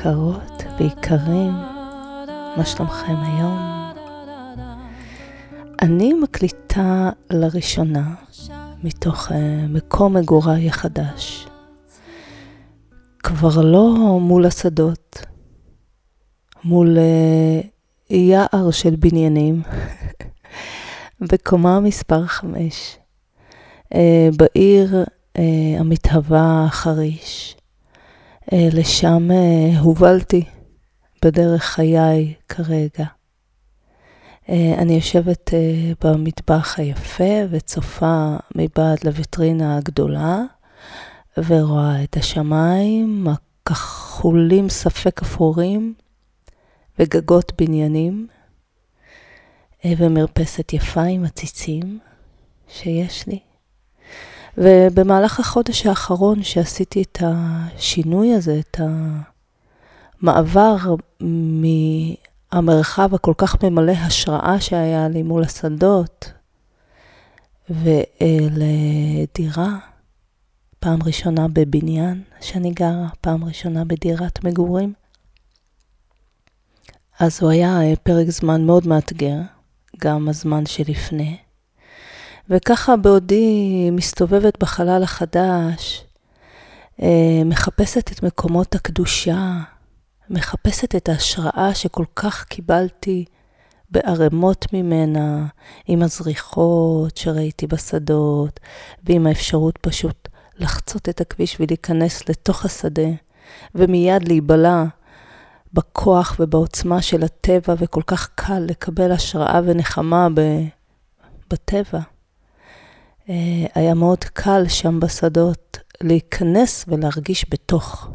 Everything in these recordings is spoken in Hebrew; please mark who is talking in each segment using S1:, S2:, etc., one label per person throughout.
S1: יקרות ויקרים, מה שלומכם היום? אני מקליטה לראשונה מתוך uh, מקום מגוריי החדש. כבר לא מול השדות, מול uh, יער של בניינים, בקומה מספר חמש, uh, בעיר המתהווה חריש. אה, לשם אה, הובלתי בדרך חיי כרגע. אה, אני יושבת במטבח היפה וצופה מבעד לוויטרינה הגדולה, ורואה את השמיים הכחולים ספק אפורים, וגגות בניינים, ומרפסת יפה עם עציצים שיש לי. ובמהלך החודש האחרון שעשיתי את השינוי הזה, את המעבר מהמרחב הכל כך ממלא השראה שהיה לי מול השדות, ולדירה, פעם ראשונה בבניין שאני גרה, פעם ראשונה בדירת מגורים. אז הוא היה פרק זמן מאוד מאתגר, גם הזמן שלפני. וככה בעודי מסתובבת בחלל החדש, אה, מחפשת את מקומות הקדושה, מחפשת את ההשראה שכל כך קיבלתי בערימות ממנה, עם הזריחות שראיתי בשדות, ועם האפשרות פשוט לחצות את הכביש ולהיכנס לתוך השדה, ומיד להיבלע בכוח ובעוצמה של הטבע, וכל כך קל לקבל השראה ונחמה בטבע. אה, היה מאוד קל שם בשדות להיכנס ולהרגיש בתוך.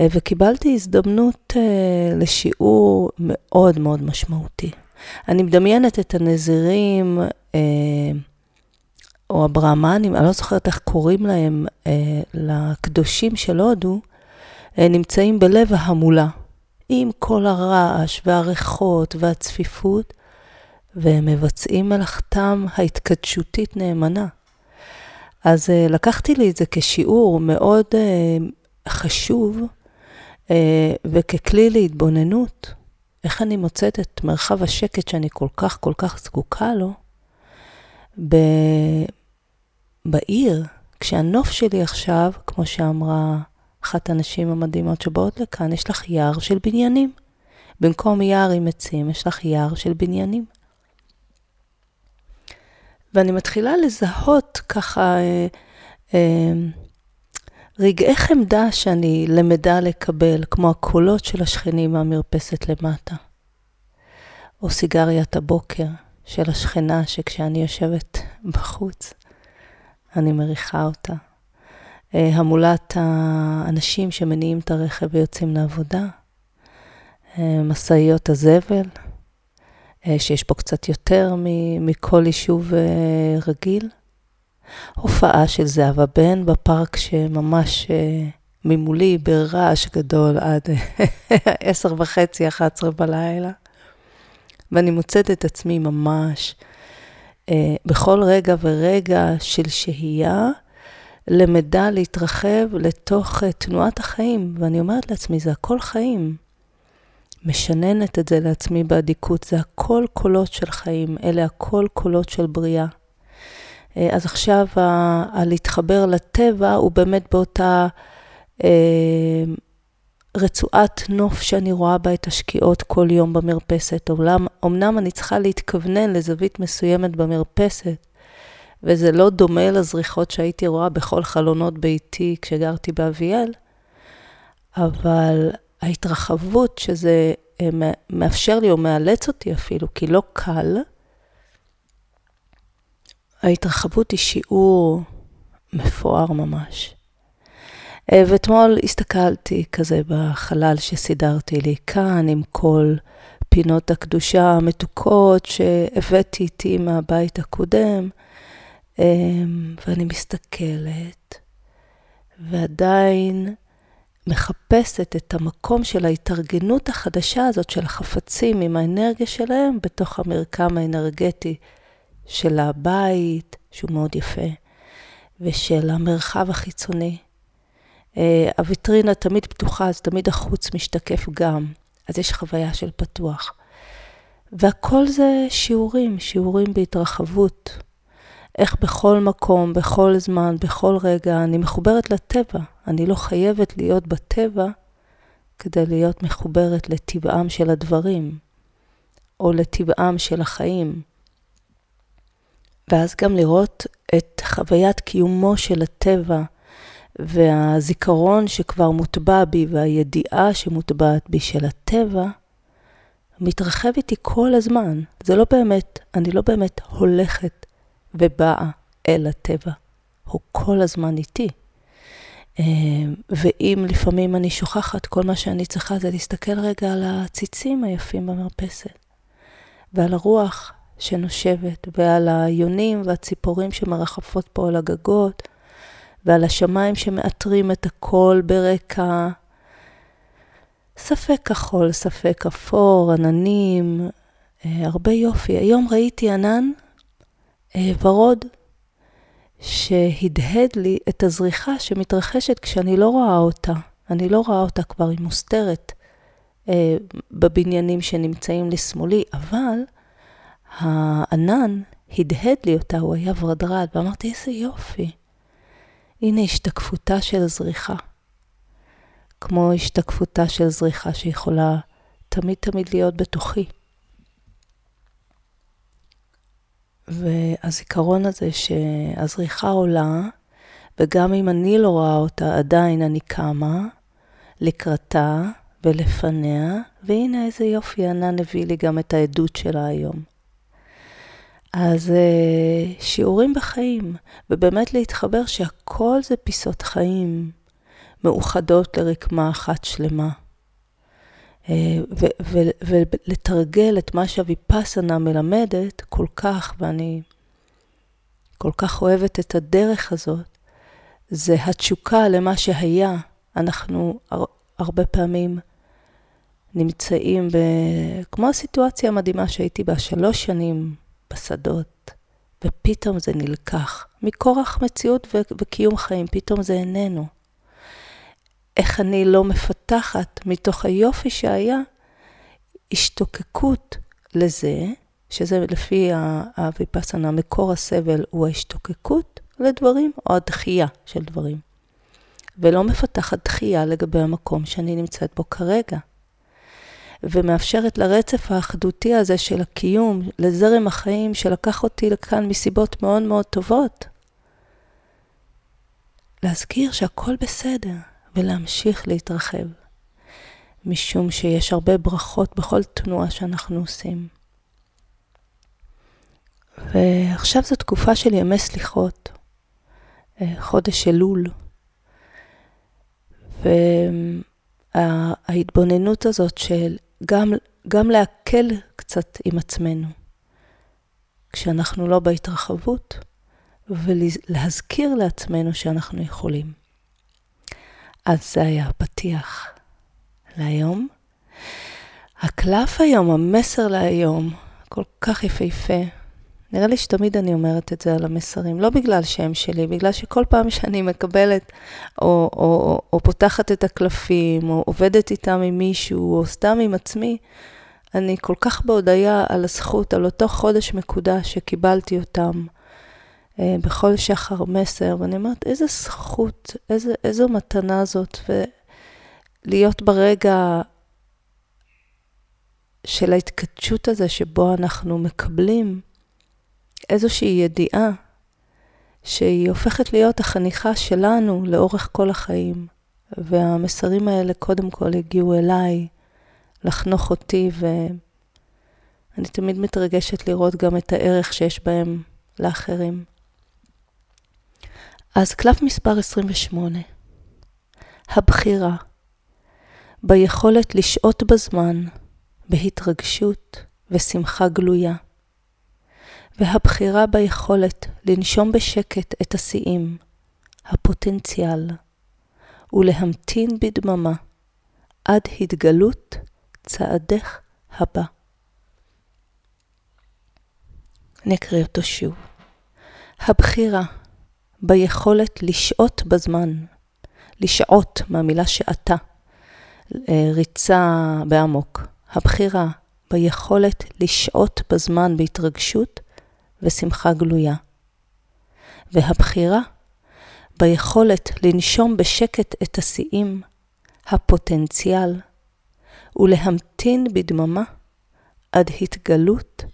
S1: אה, וקיבלתי הזדמנות אה, לשיעור מאוד מאוד משמעותי. אני מדמיינת את הנזירים, או הברהמנים, אני לא זוכרת איך קוראים להם, לקדושים של הודו, נמצאים בלב ההמולה, עם כל הרעש והריחות והצפיפות, והם מבצעים מלאכתם ההתקדשותית נאמנה. אז uh, לקחתי לי את זה כשיעור מאוד uh, חשוב uh, וככלי להתבוננות, איך אני מוצאת את מרחב השקט שאני כל כך כל כך זקוקה לו ב... בעיר, כשהנוף שלי עכשיו, כמו שאמרה אחת הנשים המדהימות שבאות לכאן, יש לך יער של בניינים. במקום יער עם עצים, יש לך יער של בניינים. ואני מתחילה לזהות ככה אה, אה, רגעי חמדה שאני למדה לקבל, כמו הקולות של השכנים מהמרפסת למטה, או סיגריית הבוקר של השכנה שכשאני יושבת בחוץ, אני מריחה אותה. אה, המולת האנשים שמניעים את הרכב ויוצאים לעבודה, אה, משאיות הזבל, שיש פה קצת יותר מכל יישוב אה, רגיל. הופעה של זהבה בן בפארק שממש אה, ממולי ברעש גדול עד עשר וחצי, אחת עשרה בלילה. ואני מוצאת את עצמי ממש בכל רגע ורגע של שהייה, למדה להתרחב לתוך תנועת החיים. ואני אומרת לעצמי, זה הכל חיים. משננת את זה לעצמי באדיקות, זה הכל קולות של חיים, אלה הכל קולות של בריאה. אה, אז עכשיו הלהתחבר לטבע הוא באמת באותה אה, רצועת נוף שאני רואה בה את השקיעות כל יום במרפסת. אומנם, אומנם אני צריכה להתכוונן לזווית מסוימת במרפסת, וזה לא דומה לזריחות שהייתי רואה בכל חלונות ביתי כשגרתי באביאל, אבל ההתרחבות שזה אה, מאפשר לי או מאלץ אותי אפילו, כי לא קל, ההתרחבות היא שיעור מפואר ממש. אה, ואתמול הסתכלתי כזה בחלל שסידרתי לי כאן, עם כל פינות הקדושה המתוקות שהבאתי איתי מהבית הקודם, אה, ואני מסתכלת, ועדיין מחפשת את המקום של ההתארגנות החדשה הזאת של החפצים עם האנרגיה שלהם בתוך המרקם האנרגטי של הבית, שהוא מאוד יפה, ושל המרחב החיצוני. אה, הוויטרינה תמיד פתוחה, אז תמיד החוץ משתקף גם. אז יש חוויה של פתוח. והכל זה שיעורים, שיעורים בהתרחבות. איך בכל מקום, בכל זמן, בכל רגע, אני מחוברת לטבע. אני לא חייבת להיות בטבע כדי להיות מחוברת לטבעם של הדברים, או לטבעם של החיים. ואז גם לראות את חוויית קיומו של הטבע, והזיכרון שכבר מוטבע בי, והידיעה שמוטבעת בי של הטבע, מתרחב איתי כל הזמן. זה לא באמת, אני לא באמת הולכת ובאה אל הטבע. הוא כל הזמן איתי. אה, ואם לפעמים אני שוכחת, כל מה שאני צריכה זה להסתכל רגע על הציצים היפים במרפסת, ועל הרוח שנושבת, ועל היונים והציפורים שמרחפות פה על הגגות, ועל השמיים שמאתרים את הכל ברקע ספק כחול, ספק אפור, עננים, אה, הרבה יופי. היום ראיתי ענן ורוד שהדהד לי את הזריחה שמתרחשת כשאני לא רואה אותה. אני לא רואה אותה כבר, היא מוסתרת אה, בבניינים שנמצאים לשמאלי, אבל הענן הדהד לי אותה, הוא היה ורדרד, ואמרתי, איזה יופי. הנה השתקפותה של זריחה. כמו השתקפותה של זריחה שיכולה תמיד תמיד להיות בתוכי. והזיכרון הזה שהזריחה עולה, וגם אם אני לא רואה אותה, עדיין אני קמה לקראתה ולפניה, והנה איזה יופי, ענן הביא לי גם את העדות שלה היום. אז אה, שיעורים בחיים, ובאמת להתחבר שהכל זה פיסות חיים מאוחדות לרקמה אחת שלמה. אה, ולתרגל את מה שהוויפאסנה מלמדת כל כך, ואני כל כך אוהבת את הדרך הזאת, זה התשוקה למה שהיה. אנחנו הרבה פעמים נמצאים ב... כמו הסיטואציה המדהימה שהייתי בה שלוש שנים בשדות, ופתאום זה נלקח. מכורח מציאות ו- וקיום חיים, פתאום זה איננו. איך אני לא מפתחת מתוך היופי שהיה השתוקקות לזה, שזה לפי הוויפסנה, מקור הסבל הוא ההשתוקקות לדברים או הדחייה של דברים. ולא מפתחת דחייה לגבי המקום שאני נמצאת בו כרגע. ומאפשרת לרצף האחדותי הזה של הקיום, לזרם החיים שלקח אותי לכאן מסיבות מאוד מאוד טובות. להזכיר שהכל בסדר ולהמשיך להתרחב, משום שיש הרבה ברכות בכל תנועה שאנחנו עושים. ועכשיו זו תקופה של ימי סליחות, אה, חודש אלול. וההתבוננות הזאת של גם, גם להקל קצת עם עצמנו, כשאנחנו לא בהתרחבות, ולהזכיר לעצמנו שאנחנו יכולים. אז זה היה הפתיח להיום. הקלף היום, המסר להיום, כל כך יפהפה. נראה לי שתמיד אני אומרת את זה על המסרים, לא בגלל שם שלי, בגלל שכל פעם שאני מקבלת או, או, או, או פותחת את הקלפים, או עובדת איתם עם מישהו, או סתם עם עצמי, אני כל כך בהודיה על הזכות, על אותו חודש מקודש שקיבלתי אותם בכל שחר מסר, ואני אומרת, איזה זכות, איזה, איזו מתנה זאת, ולהיות ברגע של ההתקדשות הזה שבו אנחנו מקבלים איזושהי ידיעה שהיא הופכת להיות החניכה שלנו לאורך כל החיים. והמסרים האלה קודם כל הגיעו אליי, לחנוך אותי, ואני תמיד מתרגשת לראות גם את הערך שיש בהם לאחרים. אז קלף מספר 28, הבחירה ביכולת לשהות בזמן, בהתרגשות ושמחה גלויה. והבחירה ביכולת לנשום בשקט את השיאים, הפוטנציאל, ולהמתין בדממה עד התגלות צעדך הבא. אני אקריא אותו שוב. הבחירה ביכולת לשהות בזמן, לשעות מהמילה שעתה, אה, ריצה באמוק. הבחירה ביכולת לשהות בזמן בהתרגשות ושמחה גלויה. והבחירה ביכולת לנשום בשקט את השיאים, הפוטנציאל, ולהמתין בדממה עד התגלות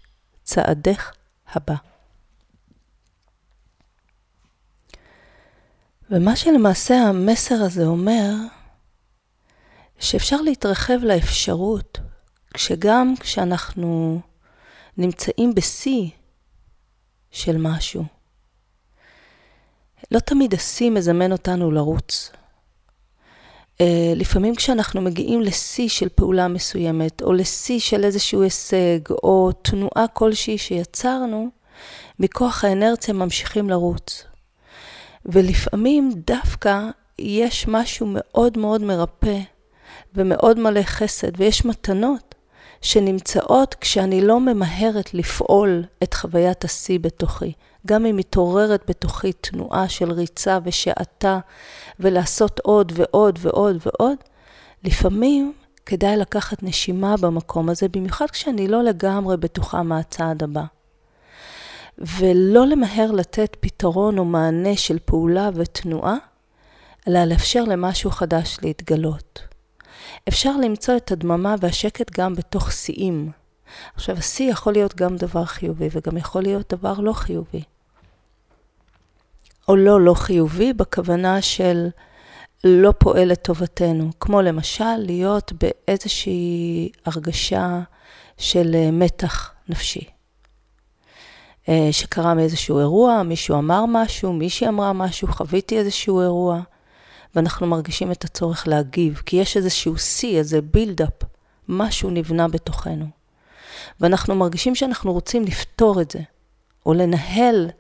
S1: צעדך הבא. ומה שלמעשה המסר הזה אומר, שאפשר להתרחב לאפשרות, שגם כשאנחנו נמצאים בשיא של משהו, לא תמיד השיא מזמן אותנו לרוץ. Uh, לפעמים כשאנחנו מגיעים לשיא של פעולה מסוימת, או לשיא של איזשהו הישג, או תנועה כלשהי שיצרנו, מכוח האנרציה ממשיכים לרוץ. ולפעמים דווקא יש משהו מאוד מאוד מרפא ומאוד מלא חסד, ויש מתנות שנמצאות כשאני לא ממהרת לפעול את חוויית השיא בתוכי. גם אם מתעוררת בתוכי תנועה של ריצה ושעתה, ולעשות עוד ועוד ועוד ועוד, לפעמים כדאי לקחת נשימה במקום הזה, במיוחד כשאני לא לגמרי בטוחה מה הצעד הבא. ולא למהר לתת פתרון או מענה של פעולה ותנועה, אלא לאפשר למשהו חדש להתגלות. אפשר למצוא את הדממה והשקט גם בתוך שיאים. עכשיו, השיא יכול להיות גם דבר חיובי וגם יכול להיות דבר לא חיובי. או לא לא חיובי בכוונה של לא פועל לטובתנו, כמו למשל להיות באיזושהי הרגשה של אה, מתח נפשי. אה, שקרה מאיזשהו אירוע, מישהו אמר משהו, מישהי אמרה משהו, חוויתי איזשהו אירוע, ואנחנו מרגישים את הצורך להגיב, כי יש איזשהו שיא, איזה בילדאפ, משהו נבנה בתוכנו. ואנחנו מרגישים שאנחנו רוצים לפתור את זה, או לנהל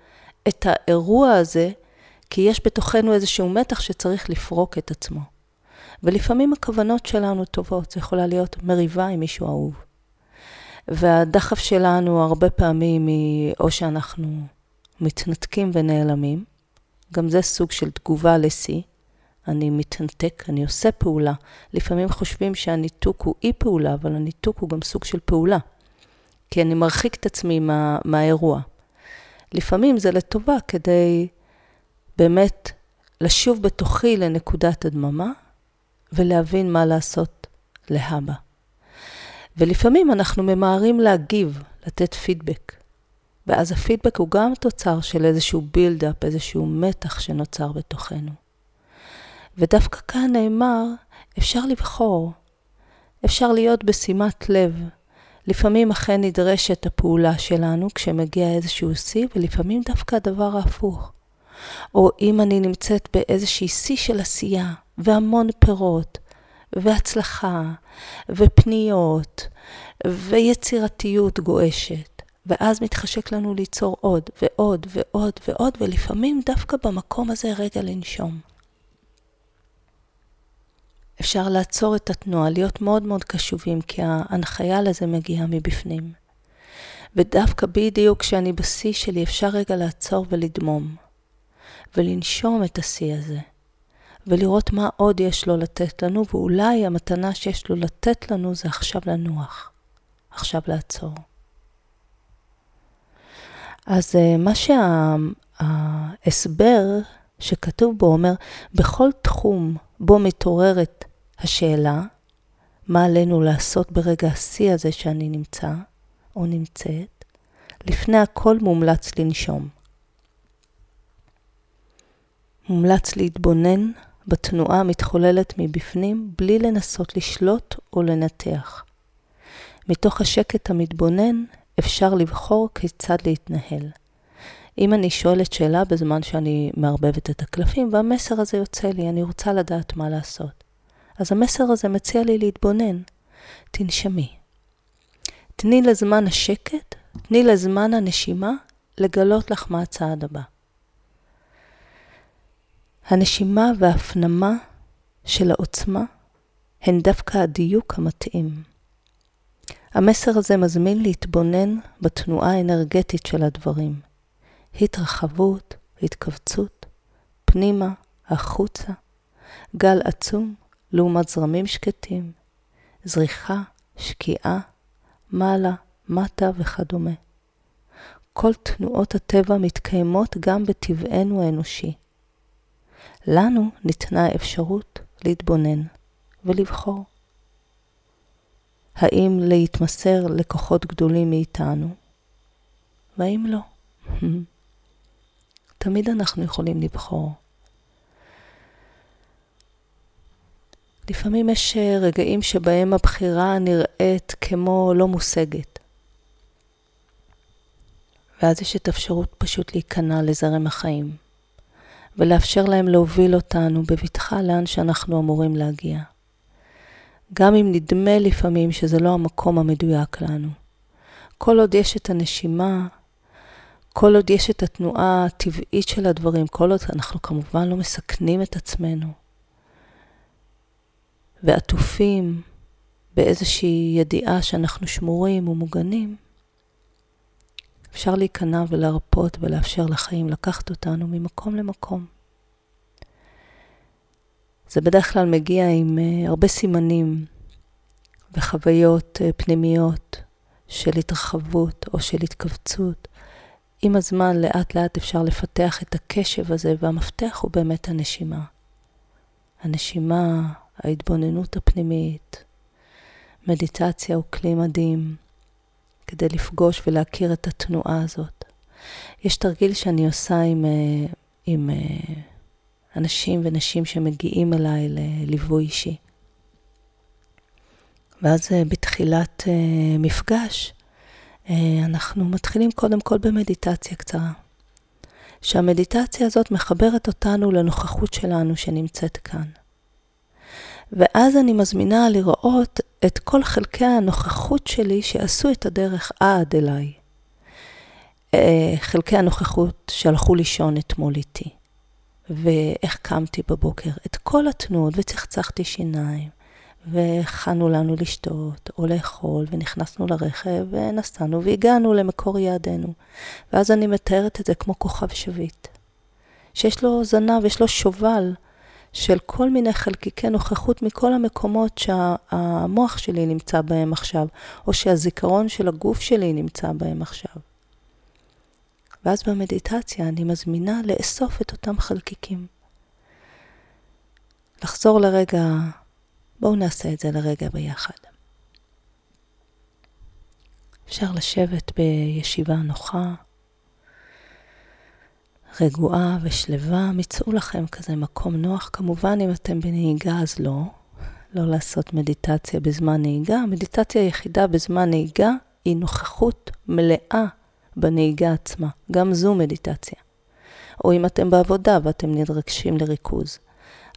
S1: את האירוע הזה, כי יש בתוכנו איזשהו מתח שצריך לפרוק את עצמו. ולפעמים הכוונות שלנו טובות, זה יכולה להיות מריבה עם מישהו אהוב. והדחף שלנו הרבה פעמים היא או שאנחנו מתנתקים ונעלמים, גם זה סוג של תגובה לשיא. אני מתנתק, אני עושה פעולה. לפעמים חושבים שהניתוק הוא אי פעולה, אבל הניתוק הוא גם סוג של פעולה. כי אני מרחיק את עצמי מה, מהאירוע. לפעמים זה לטובה כדי באמת לשוב בתוכי לנקודת הדממה ולהבין מה לעשות להבא. ולפעמים אנחנו ממהרים להגיב, לתת פידבק. ואז הפידבק הוא גם תוצר של איזשהו בילדאפ, איזשהו מתח שנוצר בתוכנו. ודווקא כאן נאמר, אפשר לבחור, אפשר להיות בשימת לב. לפעמים אכן נדרשת הפעולה שלנו כשמגיע איזשהו שיא, ולפעמים דווקא הדבר ההפוך. או אם אני נמצאת באיזושהי שיא של עשייה, והמון פירות, והצלחה, ופניות, ויצירתיות גועשת. ואז מתחשק לנו ליצור עוד ועוד ועוד ועוד, ולפעמים דווקא במקום הזה רגע לנשום. אפשר לעצור את התנועה, להיות מאוד מאוד קשובים, כי ההנחיה לזה מגיעה מבפנים. ודווקא בדיוק כשאני בשיא שלי, אפשר רגע לעצור ולדמום, ולנשום את השיא הזה. ולראות מה עוד יש לו לתת לנו, ואולי המתנה שיש לו לתת לנו זה עכשיו לנוח, עכשיו לעצור. אז אה, מה שההסבר שכתוב בו אומר, בכל תחום בו מתעוררת השאלה, מה עלינו לעשות ברגע השיא הזה שאני נמצא או נמצאת, לפני הכל מומלץ לנשום. מומלץ להתבונן בתנועה המתחוללת מבפנים בלי לנסות לשלוט או לנתח. מתוך השקט המתבונן אפשר לבחור כיצד להתנהל. אם אני שואלת שאלה בזמן שאני מערבבת את הקלפים והמסר הזה יוצא לי, אני רוצה לדעת מה לעשות. אז המסר הזה מציע לי להתבונן. תנשמי. תני לזמן השקט, תני לזמן הנשימה לגלות לך מה הצעד הבא. הנשימה וההפנמה של העוצמה הן דווקא הדיוק המתאים. המסר הזה מזמין להתבונן בתנועה האנרגטית של הדברים. התרחבות, התכווצות, פנימה, החוצה, גל עצום לעומת זרמים שקטים, זריחה, שקיעה, מעלה, מטה וכדומה. כל תנועות הטבע מתקיימות גם בטבענו האנושי. לנו ניתנה האפשרות להתבונן ולבחור. האם להתמסר לכוחות גדולים מאיתנו, והאם לא. תמיד אנחנו יכולים לבחור. לפעמים יש רגעים שבהם הבחירה נראית כמו לא מושגת. ואז יש את האפשרות פשוט להיכנע לזרם החיים, ולאפשר להם להוביל אותנו בבטחה לאן שאנחנו אמורים להגיע. גם אם נדמה לפעמים שזה לא המקום המדויק לנו. כל עוד יש את הנשימה, כל עוד יש את התנועה הטבעית של הדברים, כל עוד אנחנו כמובן לא מסכנים את עצמנו, ועטופים באיזושהי ידיעה שאנחנו שמורים ומוגנים, אפשר להיכנע ולהרפות ולאפשר לחיים לקחת אותנו ממקום למקום. זה בדרך כלל מגיע עם uh, הרבה סימנים וחוויות uh, פנימיות של התרחבות או של התכווצות. עם הזמן לאט לאט אפשר לפתח את הקשב הזה, והמפתח הוא באמת הנשימה. הנשימה, ההתבוננות הפנימית, מדיטציה הוא כלי מדהים כדי לפגוש ולהכיר את התנועה הזאת. יש תרגיל שאני עושה עם, אה, עם אה, אנשים ונשים שמגיעים אליי לליווי אישי. ואז אה, בתחילת מפגש, אנחנו מתחילים קודם כל במדיטציה קצרה. שהמדיטציה הזאת מחברת אותנו לנוכחות שלנו שנמצאת כאן. ואז אני מזמינה לראות את כל חלקי הנוכחות שלי שעשו את הדרך עד אליי. אה, חלקי הנוכחות שהלכו לישון אתמול איתי, ואיך קמתי בבוקר, את כל התנועות, וצחצחתי שיניים, והכנו לנו לשתות או לאכול, ונכנסנו לרכב, ונסענו, והגענו למקור יעדנו. ואז אני מתארת את זה כמו כוכב שביט, שיש לו זנב, יש לו שובל. של כל מיני חלקיקי נוכחות מכל המקומות שהמוח שלי נמצא בהם עכשיו, או שהזיכרון של הגוף שלי נמצא בהם עכשיו. ואז במדיטציה אני מזמינה לאסוף את אותם חלקיקים. לחזור לרגע, בואו נעשה את זה לרגע ביחד. אפשר לשבת בישיבה נוחה. רגועה ושלווה, מצאו לכם כזה מקום נוח. כמובן, אם אתם בנהיגה, אז לא. לא לעשות מדיטציה בזמן נהיגה. המדיטציה היחידה בזמן נהיגה היא נוכחות מלאה בנהיגה עצמה. גם זו מדיטציה. או אם אתם בעבודה ואתם נדרשים לריכוז.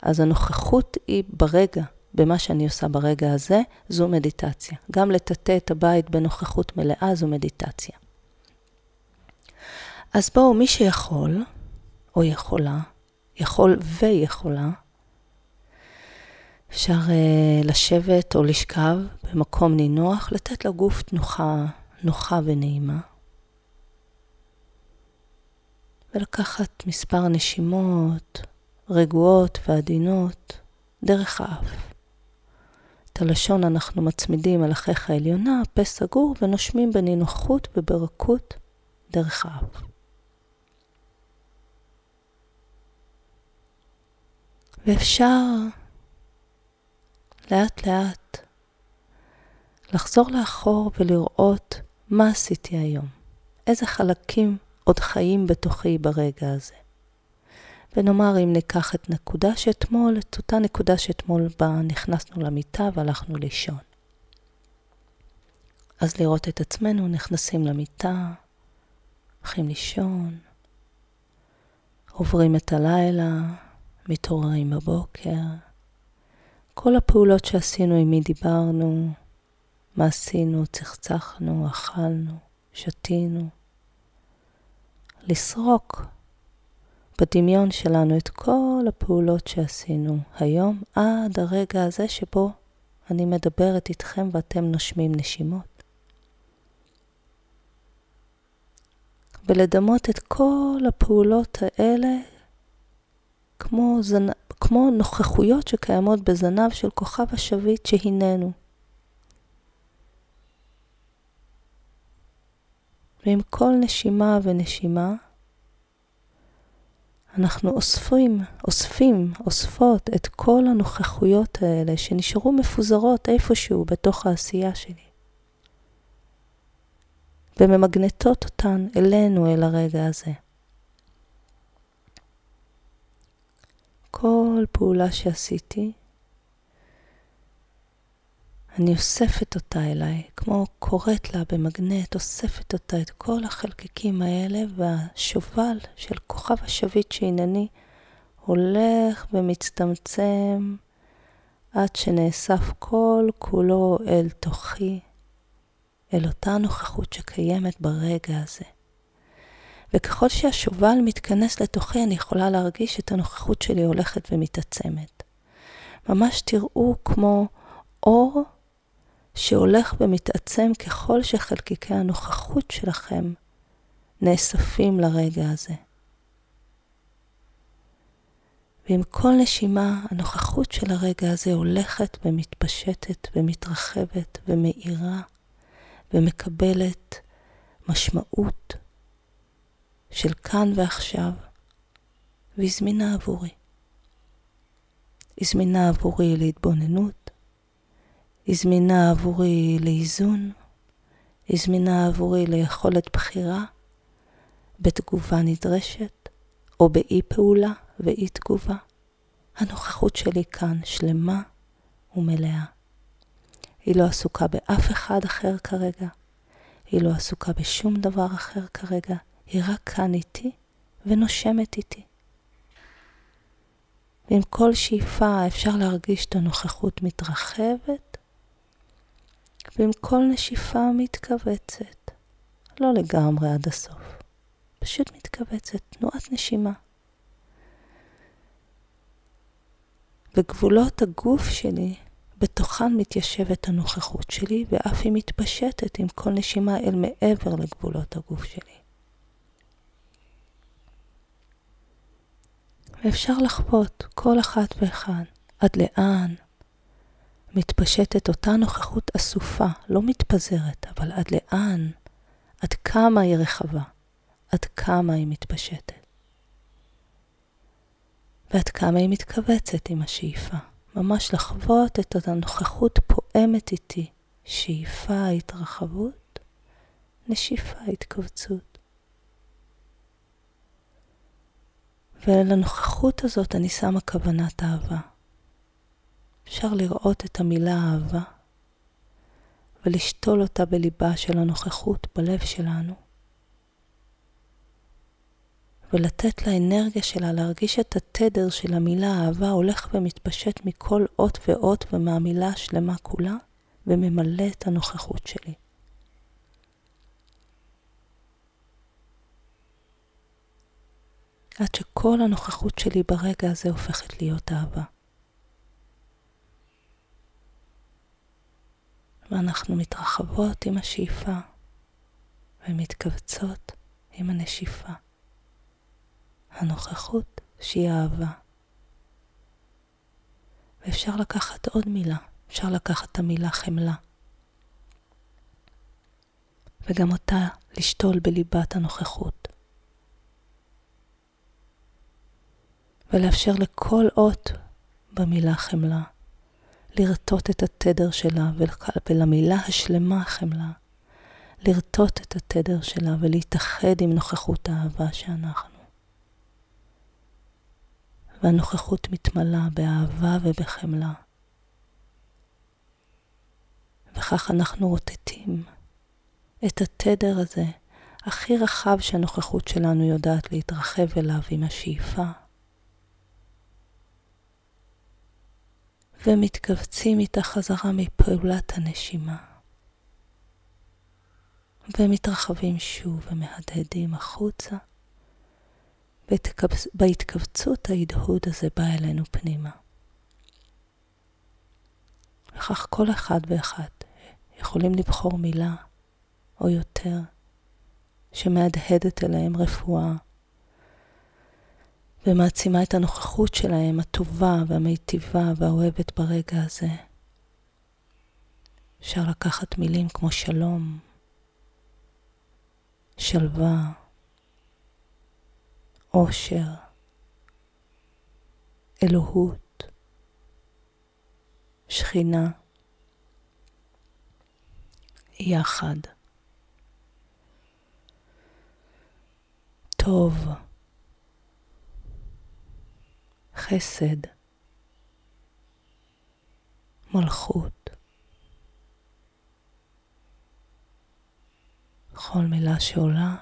S1: אז הנוכחות היא ברגע, במה שאני עושה ברגע הזה, זו מדיטציה. גם לטאטא את הבית בנוכחות מלאה זו מדיטציה. אז בואו, מי שיכול, או יכולה, יכול ויכולה, אפשר uh, לשבת או לשכב במקום נינוח, לתת לגוף תנוחה נוחה ונעימה, ולקחת מספר נשימות רגועות ועדינות דרך האף. את הלשון אנחנו מצמידים על החייך העליונה, פה סגור, ונושמים בנינוחות וברכות דרך האף. ואפשר לאט לאט לחזור לאחור ולראות מה עשיתי היום, איזה חלקים עוד חיים בתוכי ברגע הזה. ונאמר אם ניקח את נקודה שאתמול, את אותה נקודה שאתמול בה נכנסנו למיטה והלכנו לישון. אז לראות את עצמנו נכנסים למיטה, הולכים לישון, עוברים את הלילה, מתעוררים בבוקר, כל הפעולות שעשינו, עם מי דיברנו, מה עשינו, צחצחנו, אכלנו, שתינו. לסרוק בדמיון שלנו את כל הפעולות שעשינו היום עד הרגע הזה שבו אני מדברת איתכם ואתם נושמים נשימות. ולדמות את כל הפעולות האלה כמו, זנ... כמו נוכחויות שקיימות בזנב של כוכב השביט שהיננו. ועם כל נשימה ונשימה, אנחנו אוספים, אוספים, אוספות את כל הנוכחויות האלה שנשארו מפוזרות איפשהו בתוך העשייה שלי. וממגנטות אותן אלינו, אל הרגע הזה. כל פעולה שעשיתי, אני אוספת אותה אליי, כמו קוראת לה במגנט, אוספת אותה, את כל החלקיקים האלה, והשובל של כוכב השביט שהנני הולך ומצטמצם עד שנאסף כל כולו אל תוכי, אל אותה נוכחות שקיימת ברגע הזה. וככל שהשובל מתכנס לתוכי, אני יכולה להרגיש את הנוכחות שלי הולכת ומתעצמת. ממש תראו כמו אור שהולך ומתעצם ככל שחלקיקי הנוכחות שלכם נאספים לרגע הזה. ועם כל נשימה, הנוכחות של הרגע הזה הולכת ומתפשטת ומתרחבת ומאירה ומקבלת משמעות של כאן ועכשיו, והיא זמינה עבורי. היא זמינה עבורי להתבוננות, היא זמינה עבורי לאיזון, היא זמינה עבורי ליכולת בחירה בתגובה נדרשת או באי פעולה ואי תגובה. הנוכחות שלי כאן שלמה ומלאה. היא לא עסוקה באף אחד אחר כרגע, היא לא עסוקה בשום דבר אחר כרגע, היא רק כאן איתי ונושמת איתי. ועם כל שאיפה אפשר להרגיש את הנוכחות מתרחבת ועם כל נשיפה מתכווצת. לא לגמרי עד הסוף, פשוט מתכווצת, תנועת נשימה. בגבולות הגוף שלי, בתוכן מתיישבת הנוכחות שלי, ואף היא מתפשטת עם כל נשימה אל מעבר לגבולות הגוף שלי. ואפשר לחוות כל אחת ואחד עד לאן מתפשטת אותה נוכחות אסופה, לא מתפזרת, אבל עד לאן, עד כמה היא רחבה, עד כמה היא מתפשטת. ועד כמה היא מתכווצת עם השאיפה. ממש לחוות את הנוכחות פועמת איתי, שאיפה התרחבות, נשיפה התכווצות. ולנוכחות הזאת אני שמה כוונת אהבה. אפשר לראות את המילה אהבה ולשתול אותה בליבה של הנוכחות בלב שלנו, ולתת לאנרגיה שלה להרגיש את התדר של המילה אהבה הולך ומתפשט מכל אות ואות ומהמילה השלמה כולה, וממלא את הנוכחות שלי. עד שכל הנוכחות שלי ברגע הזה הופכת להיות אהבה. ואנחנו מתרחבות עם השאיפה ומתכווצות עם הנשיפה. הנוכחות שהיא אהבה. ואפשר לקחת עוד מילה, אפשר לקחת את המילה חמלה. וגם אותה לשתול בליבת הנוכחות. ולאפשר לכל אות במילה חמלה לרטוט את התדר שלה ולמילה השלמה חמלה, לרטוט את התדר שלה ולהתאחד עם נוכחות האהבה שאנחנו. והנוכחות מתמלאה באהבה ובחמלה. וכך אנחנו רוטטים את התדר הזה הכי רחב שהנוכחות שלנו יודעת להתרחב אליו עם השאיפה. ומתכווצים איתה חזרה מפעולת הנשימה. ומתרחבים שוב ומהדהדים החוצה. בהתכווצות ההדהוד הזה בא אלינו פנימה. וכך כל אחד ואחד יכולים לבחור מילה או יותר שמהדהדת אליהם רפואה ומעצימה את הנוכחות שלהם, הטובה והמיטיבה והאוהבת ברגע הזה. אפשר לקחת מילים כמו שלום, שלווה, אושר, אלוהות, שכינה, יחד. טוב, חסד, מלכות. בכל מילה שעולה,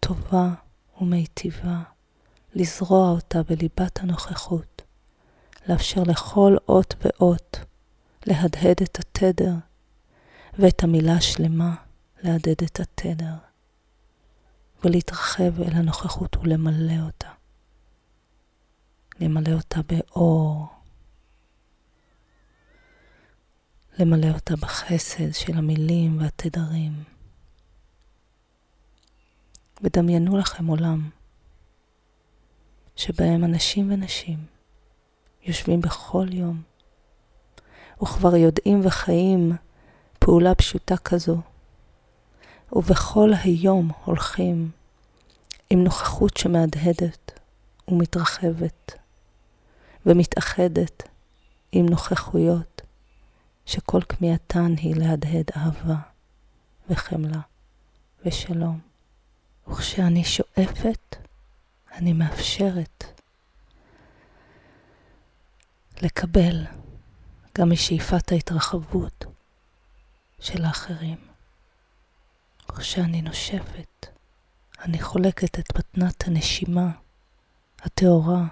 S1: טובה ומיטיבה, לזרוע אותה בליבת הנוכחות, לאפשר לכל אות ואות להדהד את התדר, ואת המילה השלמה להדהד את התדר, ולהתרחב אל הנוכחות ולמלא אותה. למלא אותה באור, למלא אותה בחסד של המילים והתדרים. ודמיינו לכם עולם שבהם אנשים ונשים יושבים בכל יום וכבר יודעים וחיים פעולה פשוטה כזו, ובכל היום הולכים עם נוכחות שמהדהדת ומתרחבת ומתאחדת עם נוכחויות שכל כמיהתן היא להדהד אהבה וחמלה ושלום. וכשאני שואפת, אני מאפשרת לקבל גם משאיפת ההתרחבות של האחרים. וכשאני נושפת, אני חולקת את מתנת הנשימה הטהורה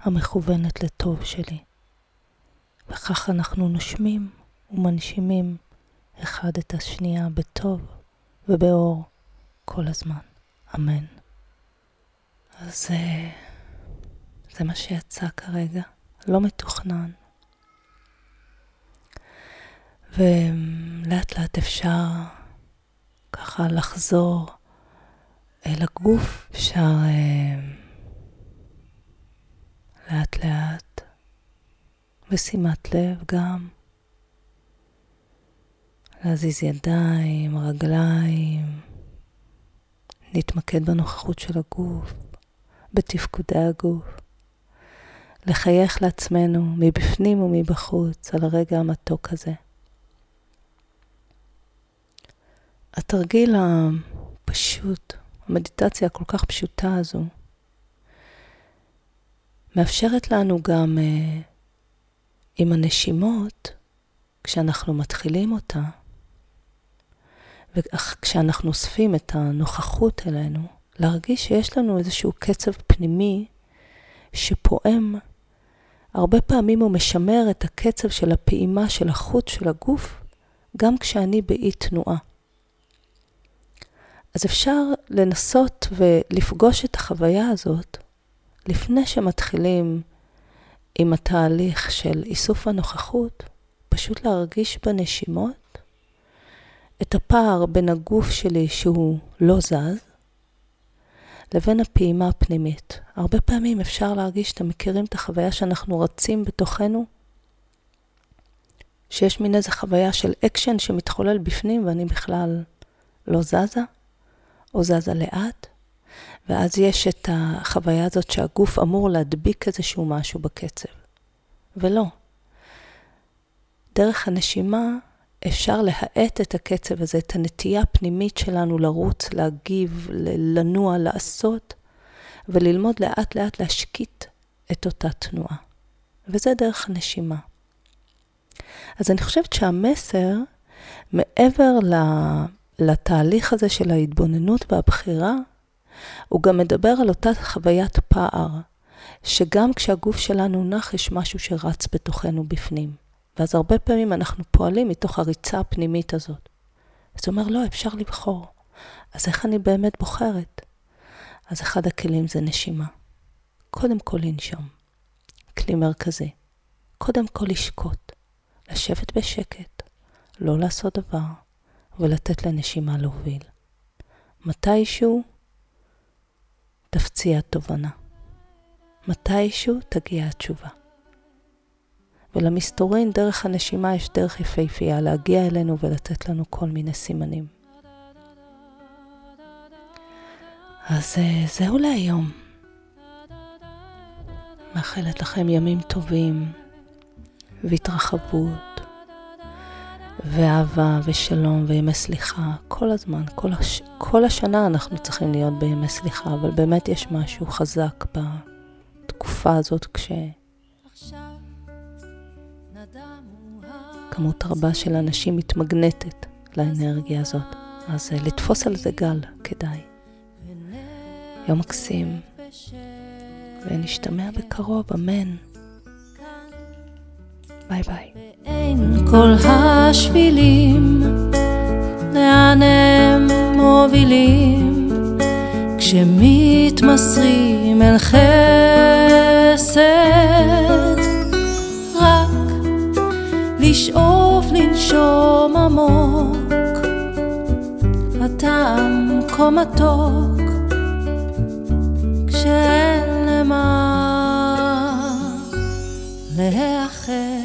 S1: המכוונת לטוב שלי. וכך אנחנו נושמים ומנשימים אחד את השנייה בטוב ובאור כל הזמן. אמן. אז אה, זה מה שיצא כרגע, לא מתוכנן. ולאט לאט אפשר ככה לחזור אל הגוף, אפשר אה, לאט לאט, בשימת לב גם, להזיז ידיים, רגליים, להתמקד בנוכחות של הגוף, בתפקודי הגוף, לחייך לעצמנו מבפנים ומבחוץ על הרגע המתוק הזה. התרגיל הפשוט, המדיטציה הכל כך פשוטה הזו, מאפשרת לנו גם uh, עם הנשימות, כשאנחנו מתחילים אותה, וכשאנחנו אוספים את הנוכחות אלינו, להרגיש שיש לנו איזשהו קצב פנימי שפועם. הרבה פעמים הוא משמר את הקצב של הפעימה של החוט של הגוף, גם כשאני באי תנועה. אז אפשר לנסות ולפגוש את החוויה הזאת לפני שמתחילים עם התהליך של איסוף הנוכחות, פשוט להרגיש בנשימות את הפער בין הגוף שלי שהוא לא זז, לבין הפעימה הפנימית. הרבה פעמים אפשר להרגיש, אתם מכירים את החוויה שאנחנו רצים בתוכנו? שיש מין איזה חוויה של אקשן שמתחולל בפנים ואני בכלל לא זזה, או זזה לאט, ואז יש את החוויה הזאת שהגוף אמור להדביק איזשהו משהו בקצב. ולא. דרך הנשימה אפשר להאט את הקצב הזה, את הנטייה הפנימית שלנו לרוץ, להגיב, לנוע, לעשות, וללמוד לאט לאט להשקיט את אותה תנועה. וזה דרך הנשימה. אז אני חושבת שהמסר, מעבר לתהליך הזה של ההתבוננות והבחירה, הוא גם מדבר על אותה חוויית פער, שגם כשהגוף שלנו נח, יש משהו שרץ בתוכנו בפנים. ואז הרבה פעמים אנחנו פועלים מתוך הריצה הפנימית הזאת. אז הוא אומר, לא, אפשר לבחור. אז איך אני באמת בוחרת? אז אחד הכלים זה נשימה. קודם כל לנשום. כלי מרכזי. קודם כל לשקוט. לשבת בשקט. לא לעשות דבר. ולתת לנשימה להוביל. מתישהו תפציע תובנה. מתישהו תגיע התשובה. ולמסתורין, דרך הנשימה יש דרך יפהפייה להגיע אלינו ולתת לנו כל מיני סימנים. אז אה, זהו להיום. מאחלת לכם ימים טובים והתרחבות ואהבה ושלום וימי סליחה כל הזמן, כל, הש... כל השנה אנחנו צריכים להיות בימי סליחה, אבל באמת יש משהו חזק בתקופה הזאת כש... כמות רבה של אנשים מתמגנטת לאנרגיה הזאת, אז אה, לתפוס על זה גל כדאי. יום מקסים, ונשתמע בקרוב, אמן. ביי ביי.
S2: אין כל השבילים, לאן הם מובילים, כשמתמסרים אל חסד. רק לשאוף לנשום עמוק, הטעם כה מתוק, כשאין למה להיאחר.